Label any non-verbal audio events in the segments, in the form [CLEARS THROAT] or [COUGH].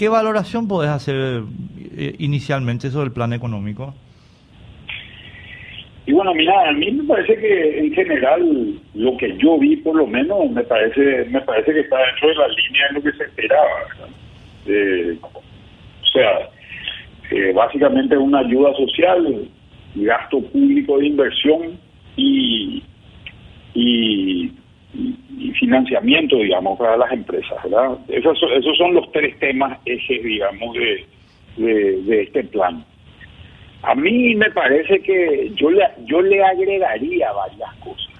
¿qué valoración podés hacer eh, inicialmente sobre el plan económico? Y bueno, mira, a mí me parece que en general lo que yo vi, por lo menos, me parece me parece que está dentro de la línea de lo que se esperaba. Eh, o sea, eh, básicamente una ayuda social, gasto público de inversión y, y, financiamiento, digamos, para las empresas. ¿verdad? Esos, esos son los tres temas ejes, digamos, de, de este plan. A mí me parece que yo le, yo le agregaría varias cosas,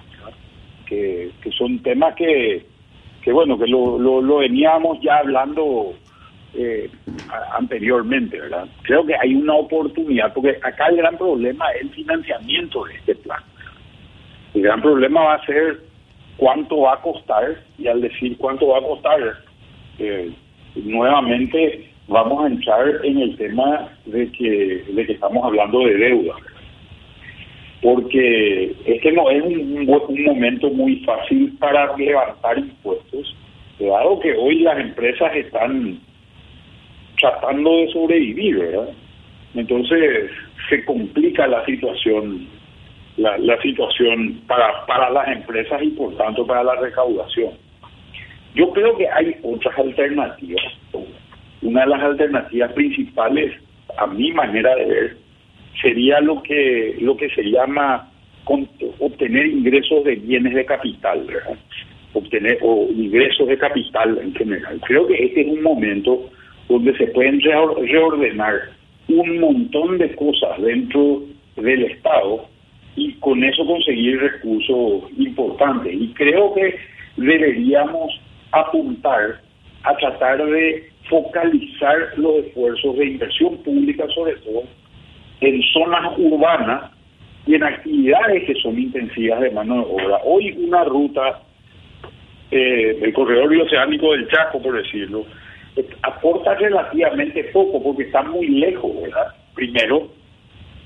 que, que son temas que, que bueno, que lo, lo, veníamos ya hablando eh, anteriormente, ¿verdad? Creo que hay una oportunidad, porque acá el gran problema es el financiamiento de este plan. El gran problema va a ser cuánto va a costar, y al decir cuánto va a costar, eh, nuevamente vamos a entrar en el tema de que, de que estamos hablando de deuda. Porque este no es un, un momento muy fácil para levantar impuestos, dado que hoy las empresas están tratando de sobrevivir, ¿verdad? Entonces se complica la situación, la, la situación para, para las empresas y por tanto para la recaudación. Yo creo que hay otras alternativas una de las alternativas principales, a mi manera de ver, sería lo que lo que se llama obtener ingresos de bienes de capital, obtener o ingresos de capital en general. Creo que este es un momento donde se pueden reordenar un montón de cosas dentro del Estado y con eso conseguir recursos importantes. Y creo que deberíamos apuntar a tratar de focalizar los esfuerzos de inversión pública, sobre todo en zonas urbanas y en actividades que son intensivas de mano de obra. Hoy una ruta, eh, el corredor bioceánico del Chaco, por decirlo, eh, aporta relativamente poco porque está muy lejos, ¿verdad? Primero,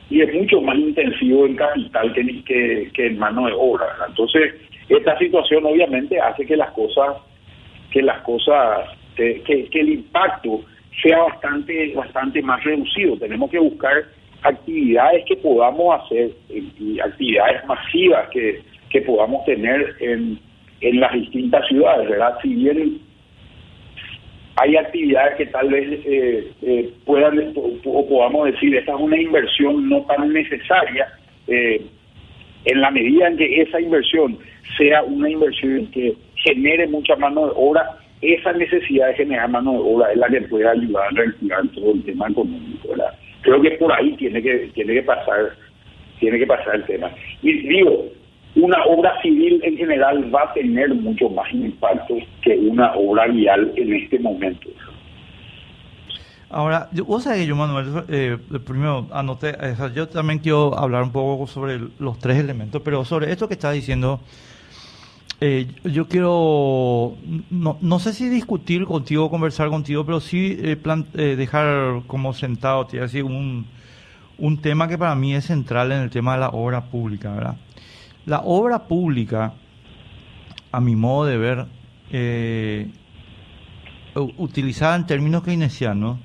y es mucho más intensivo en capital que, que, que en mano de obra. Entonces, esta situación obviamente hace que las cosas, que las cosas que, el impacto sea bastante bastante más reducido. Tenemos que buscar actividades que podamos hacer y actividades masivas que, que podamos tener en, en las distintas ciudades, ¿verdad? Si bien hay actividades que tal vez eh, eh, puedan o podamos decir esta es una inversión no tan necesaria eh, en la medida en que esa inversión sea una inversión que genere mucha mano de obra esa necesidad de generar mano de obra es la que puede ayudar a reactivar todo el tema económico. Creo que por ahí tiene que tiene que pasar tiene que pasar el tema. Y digo, una obra civil en general va a tener mucho más impacto que una obra vial en este momento. Ahora, yo, vos sabés yo, Manuel, eh, primero anoté, yo también quiero hablar un poco sobre los tres elementos, pero sobre esto que estás diciendo eh, yo quiero, no, no, sé si discutir contigo, conversar contigo, pero sí eh, eh, dejar como sentado, así un, un tema que para mí es central en el tema de la obra pública, ¿verdad? La obra pública, a mi modo de ver, utilizada en términos keynesianos,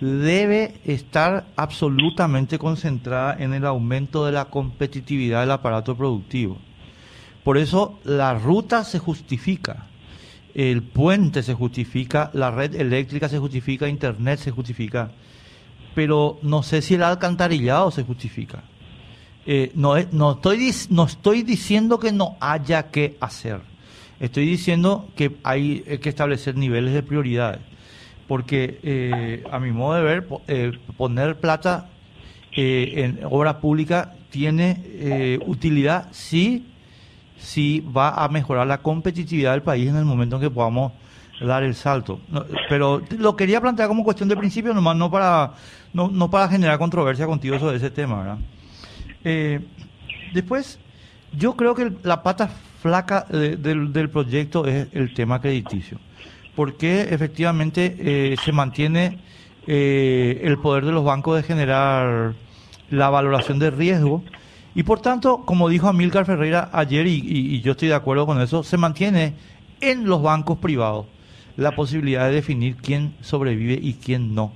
debe estar absolutamente concentrada en el aumento de la competitividad del aparato productivo por eso la ruta se justifica, el puente se justifica, la red eléctrica se justifica, Internet se justifica, pero no sé si el alcantarillado se justifica. Eh, no, no, estoy, no estoy diciendo que no haya que hacer, estoy diciendo que hay que establecer niveles de prioridades, porque eh, a mi modo de ver, eh, poner plata en obra pública tiene utilidad sí si va a mejorar la competitividad del país en el momento en que podamos dar el salto. pero lo quería plantear como cuestión de principio nomás, no para, no, no para generar controversia contigo sobre ese tema, ¿verdad? Eh, después, yo creo que la pata flaca del, proyecto es el tema crediticio, porque efectivamente eh, se mantiene eh, el poder de los bancos de generar la valoración de riesgo, y por tanto, como dijo Amílcar Ferreira ayer, y, yo estoy de acuerdo con eso, se mantiene en los bancos privados. la posibilidad de definir quién sobrevive y quién no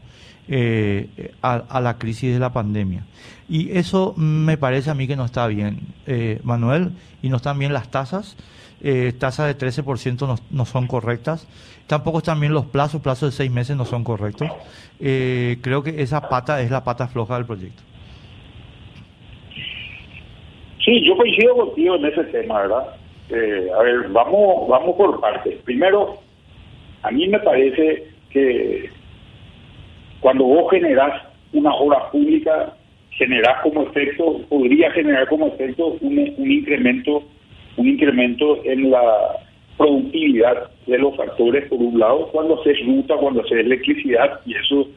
eh, a, la crisis de la pandemia. Y eso me parece a mí que no está bien, eh, Manuel, y no están bien las tasas. Eh, tasas de 13% no, no son correctas. Tampoco están bien los plazos, plazos de seis meses no son correctos. Eh, creo que esa pata es la pata floja del proyecto. Sí, yo coincido contigo en ese tema, ¿verdad? Eh, a ver, vamos, vamos por partes. Primero, a mí me parece que cuando vos generás una obra pública, generás como efecto, podría generar como efecto un, incremento, un incremento en la productividad de los factores, por un lado, cuando haces ruta, cuando haces electricidad, y eso,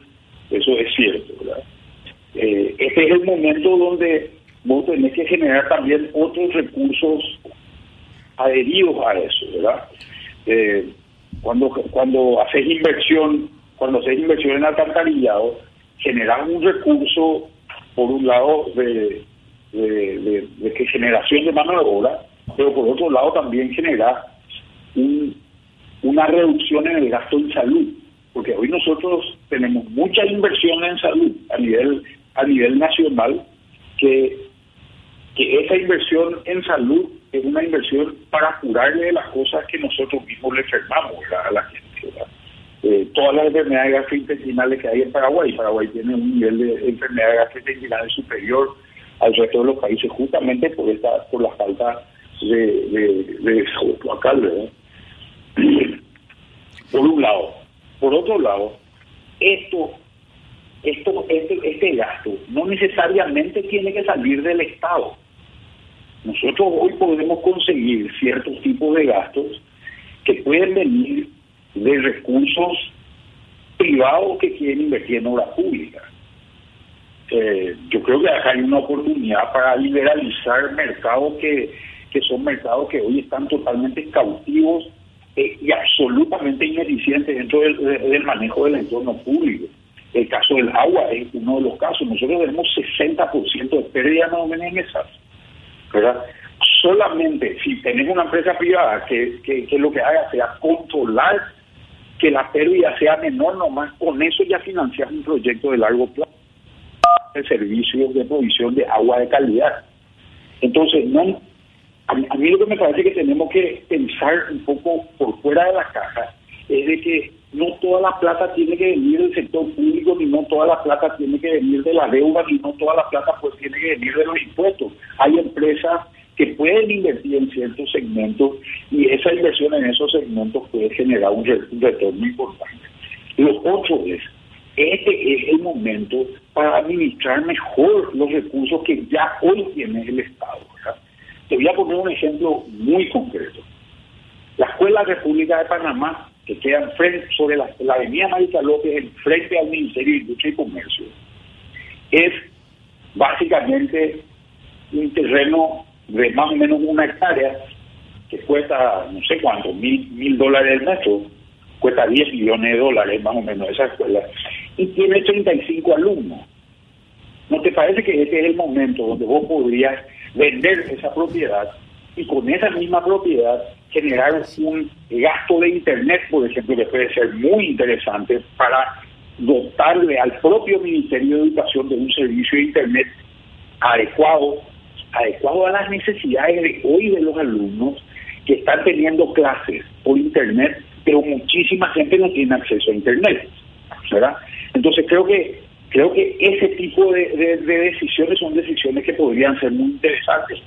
eso es cierto, ¿verdad? Eh, este es el momento donde vos tenés que generar también otros recursos adheridos a eso, ¿verdad? Eh, cuando cuando haces inversión, cuando haces inversión en alcantarillado, generas un recurso, por un lado, de, de, que generación de mano de obra, pero por otro lado también genera un, una reducción en el gasto en salud, porque hoy nosotros tenemos mucha inversión en salud a nivel a nivel nacional que que esa inversión en salud es una inversión para curarle de las cosas que nosotros mismos le enfermamos a la gente. Eh, todas las enfermedades gastrointestinales que hay en Paraguay, Paraguay tiene un nivel de enfermedades gastrointestinales superior al resto de los países justamente por esta por la falta de, de, de local, [CLEARS THROAT] Por un lado. Por otro lado, esto esto, este, este gasto no necesariamente tiene que salir del Estado. Nosotros hoy podemos conseguir ciertos tipos de gastos que pueden venir de recursos privados que quieren invertir en obra pública. Eh, yo creo que acá hay una oportunidad para liberalizar mercados que, que son mercados que hoy están totalmente cautivos eh, y absolutamente ineficientes dentro del, manejo del entorno público. El caso del agua es uno de los casos. Nosotros tenemos 60% de pérdida más o en esas. ¿verdad? Solamente si tenemos una empresa privada que, que, lo que haga sea controlar que la pérdida sea menor nomás, con eso ya financias un proyecto de largo plazo el servicio de provisión de agua de calidad. Entonces, no a mí, lo que me parece que tenemos que pensar un poco por fuera de la caja es de que no toda la plata tiene que venir del sector público, ni no toda la plata tiene que venir de la deuda, ni no toda la plata pues tiene que venir de los impuestos. Hay empresas que pueden invertir en ciertos segmentos y esa inversión en esos segmentos puede generar un retorno importante. Lo otro es, este es el momento para administrar mejor los recursos que ya hoy tiene el Estado. Te voy a poner un ejemplo muy concreto. La Escuela República de Panamá que quedan frente, sobre la, avenida Marita López, en frente al Ministerio de Industria y Comercio, es básicamente un terreno de más o menos una hectárea que cuesta no sé cuánto, mil, mil dólares el metro, cuesta 10 millones de dólares más o menos esa escuela, y tiene 35 alumnos. ¿No te parece que este es el momento donde vos podrías vender esa propiedad y con esa misma propiedad generar un gasto de Internet, por ejemplo, que puede ser muy interesante para dotarle al propio Ministerio de Educación de un servicio de Internet adecuado, adecuado a las necesidades de hoy de los alumnos que están teniendo clases por Internet, pero muchísima gente no tiene acceso a Internet, ¿verdad? Entonces creo que creo que ese tipo de, de decisiones son decisiones que podrían ser muy interesantes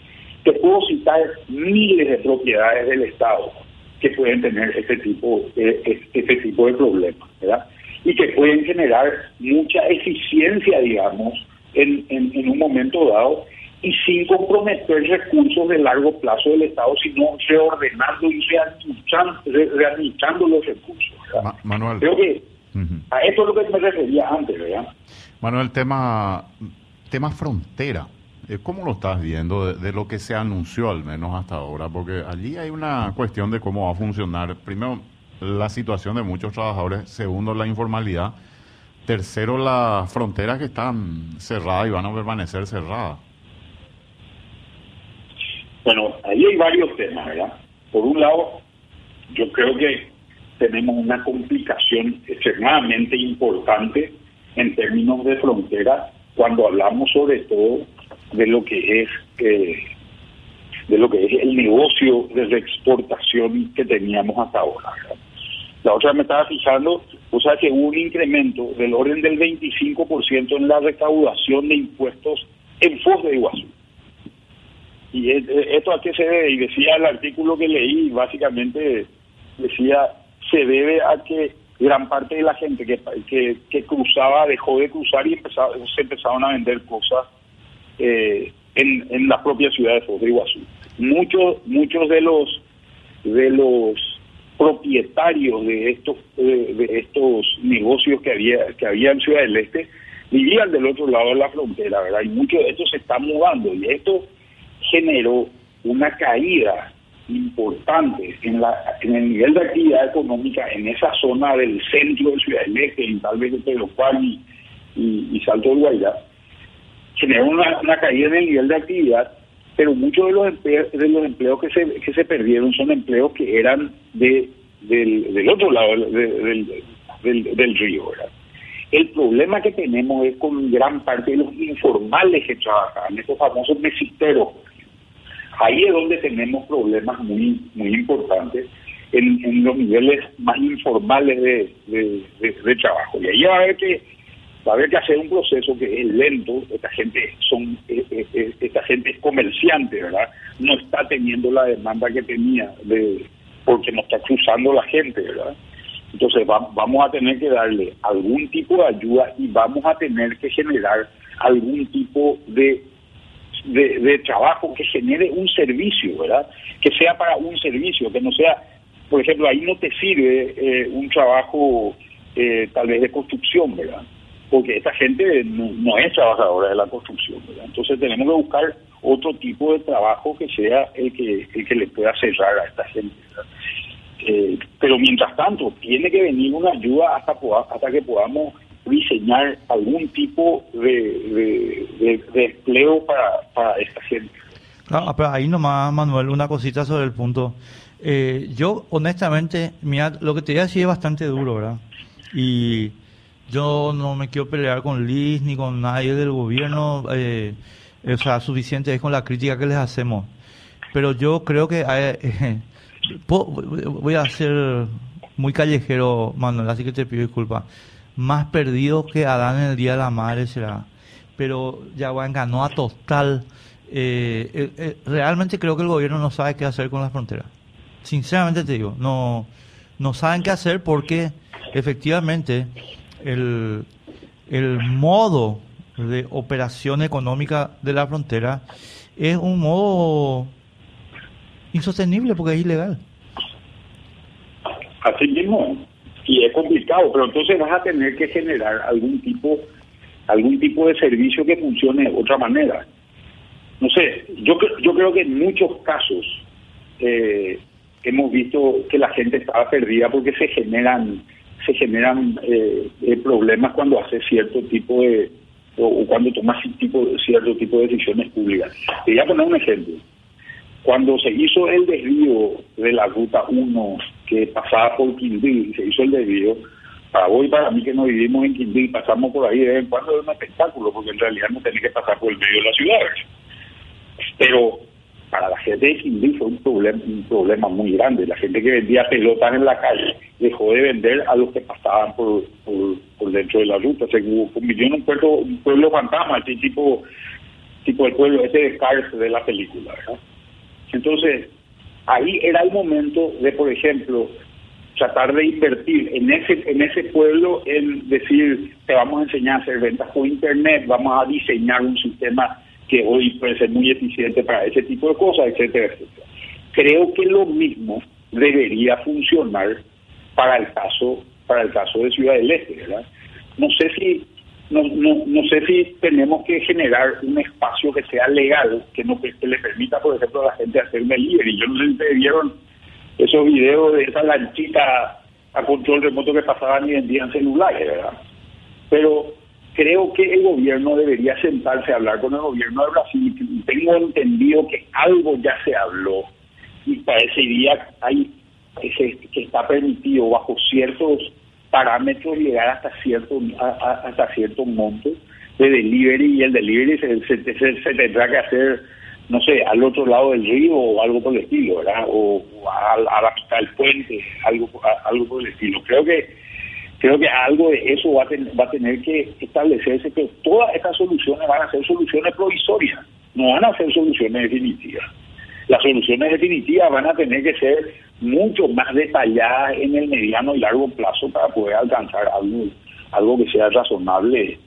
te puedo citar miles de propiedades del Estado que pueden tener este tipo, de, este tipo de problemas, ¿verdad? Y que pueden generar mucha eficiencia, digamos, en, en, un momento dado y sin comprometer recursos de largo plazo del Estado, sino reordenando y readministrando, los recursos. Manuel. Creo que a esto es lo que me refería antes, ¿verdad? Manuel, tema, tema frontera. Eh, ¿Cómo lo estás viendo de, lo que se anunció al menos hasta ahora? Porque allí hay una cuestión de cómo va a funcionar. Primero, la situación de muchos trabajadores. Segundo, la informalidad. Tercero, las fronteras que están cerradas y van a permanecer cerradas. Bueno, ahí hay varios temas, ¿verdad? Por un lado, yo creo que tenemos una complicación extremadamente importante en términos de frontera cuando hablamos sobre todo de lo que es eh, de lo que es el negocio de exportación que teníamos hasta ahora. La otra me estaba fijando, o sea que hubo un incremento del orden del 25% en la recaudación de impuestos en Foz de Iguazú. Y esto a qué se debe, y decía el artículo que leí, básicamente decía, se debe a que gran parte de la gente que, que, cruzaba dejó de cruzar y empezaba, se empezaron a vender cosas eh, en, en la propia ciudad de Foz de. Muchos, muchos de los de los propietarios de estos de, estos negocios que había que había en Ciudad del Este vivían del otro lado de la frontera, ¿verdad? Y muchos de estos se están mudando y esto generó una caída importante en, la, en el nivel de actividad económica en esa zona del centro de Ciudad del Este, y tal vez de Pedro Juan y, Salto del Guairá, generó una, caída en el nivel de actividad pero muchos de los empleos, de los empleos que se que se perdieron son empleos que eran de del, otro lado del, del, río ¿verdad? el problema que tenemos es con gran parte de los informales que trabajan estos famosos mesisteros ahí es donde tenemos problemas muy muy importantes en, los niveles más informales de, de, trabajo y ahí va a haber que va a haber que hacer un proceso que es lento, esta gente son eh, eh, eh, esta gente es comerciante, ¿verdad? No está teniendo la demanda que tenía de porque no está cruzando la gente, ¿verdad? Entonces vamos a tener que darle algún tipo de ayuda y vamos a tener que generar algún tipo de, de, trabajo que genere un servicio, ¿verdad? Que sea para un servicio, que no sea, por ejemplo, ahí no te sirve un trabajo tal vez de construcción, ¿verdad? porque esta gente no, es trabajadora de la construcción. Entonces tenemos que buscar otro tipo de trabajo que sea el que, el que le pueda cerrar a esta gente. Eh, pero mientras tanto, tiene que venir una ayuda hasta, hasta que podamos diseñar algún tipo de, de, empleo para, para esta gente. Claro, pero ahí nomás, Manuel, una cosita sobre el punto. Eh, yo, honestamente, mira, lo que te voy a decir es bastante duro, ¿verdad? Y yo no me quiero pelear con Liz ni con nadie del gobierno, eh, o sea, suficiente es con la crítica que les hacemos. Pero yo creo que eh, [LAUGHS] voy a ser muy callejero, Manuel, así que te pido disculpas. Más perdido que Adán en el Día de la Madre será. Pero Yaguán ganó a total. Eh, realmente creo que el gobierno no sabe qué hacer con las fronteras. Sinceramente te digo, no, no saben qué hacer porque efectivamente el, el modo de operación económica de la frontera es un modo insostenible porque es ilegal. Así mismo, y es complicado, pero entonces vas a tener que generar algún tipo algún tipo de servicio que funcione de otra manera. No sé, yo yo creo que en muchos casos eh, hemos visto que la gente estaba perdida porque se generan se generan eh, eh, problemas cuando hace cierto tipo de o, cuando tomas tipo, cierto tipo de decisiones públicas. Te voy a poner un ejemplo. Cuando se hizo el desvío de la ruta 1 que pasaba por Quindí, se hizo el desvío, para vos y para mí que no vivimos en Quindí, pasamos por ahí de vez en cuando es un espectáculo, porque en realidad no tenés que pasar por el medio de la ciudad. Pero para la gente de Quindí fue un problema, un problema muy grande. La gente que vendía pelotas en la calle dejó de vender a los que pasaban por, por, dentro de la ruta. Se convirtió en un pueblo, un pueblo fantasma, así tipo, tipo el pueblo ese de Cars de la película. Entonces, ahí era el momento de, por ejemplo, tratar de invertir en ese en ese pueblo en decir te vamos a enseñar a hacer ventas por internet vamos a diseñar un sistema que hoy puede ser muy eficiente para ese tipo de cosas, etcétera, etcétera. Creo que lo mismo debería funcionar para el caso para el caso de Ciudad del Este, ¿verdad? No sé si no, no, no sé si tenemos que generar un espacio que sea legal, que no que, le permita, por ejemplo, a la gente hacer un delivery. Yo no sé si te vieron esos videos de esa lanchita a control remoto que pasaban y vendían celulares, ¿verdad? Pero creo que el gobierno debería sentarse a hablar con el gobierno de Brasil. Tengo entendido que algo ya se habló y parecería hay que, que está permitido bajo ciertos parámetros llegar hasta cierto hasta cierto monto de delivery y el delivery se, se, tendrá que hacer no sé al otro lado del río o algo por el estilo verdad o, a, la mitad del puente algo algo por el estilo. Creo que creo que algo de eso va a, va a tener que establecerse que todas estas soluciones van a ser soluciones provisorias no van a ser soluciones definitivas las soluciones definitivas van a tener que ser mucho más detalladas en el mediano y largo plazo para poder alcanzar algo, algo que sea razonable.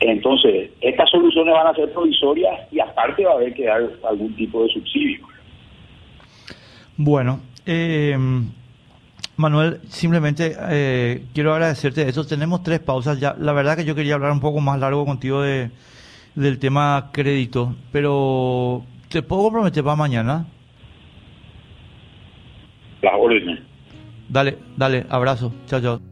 Entonces, estas soluciones van a ser provisorias y aparte va a haber que dar algún tipo de subsidio. Bueno, eh, Manuel, simplemente eh, quiero agradecerte eso. Tenemos tres pausas ya. La verdad que yo quería hablar un poco más largo contigo de, del tema crédito, pero ¿te puedo comprometer para mañana? las órdenes. Dale, dale, abrazo. Chao, chao.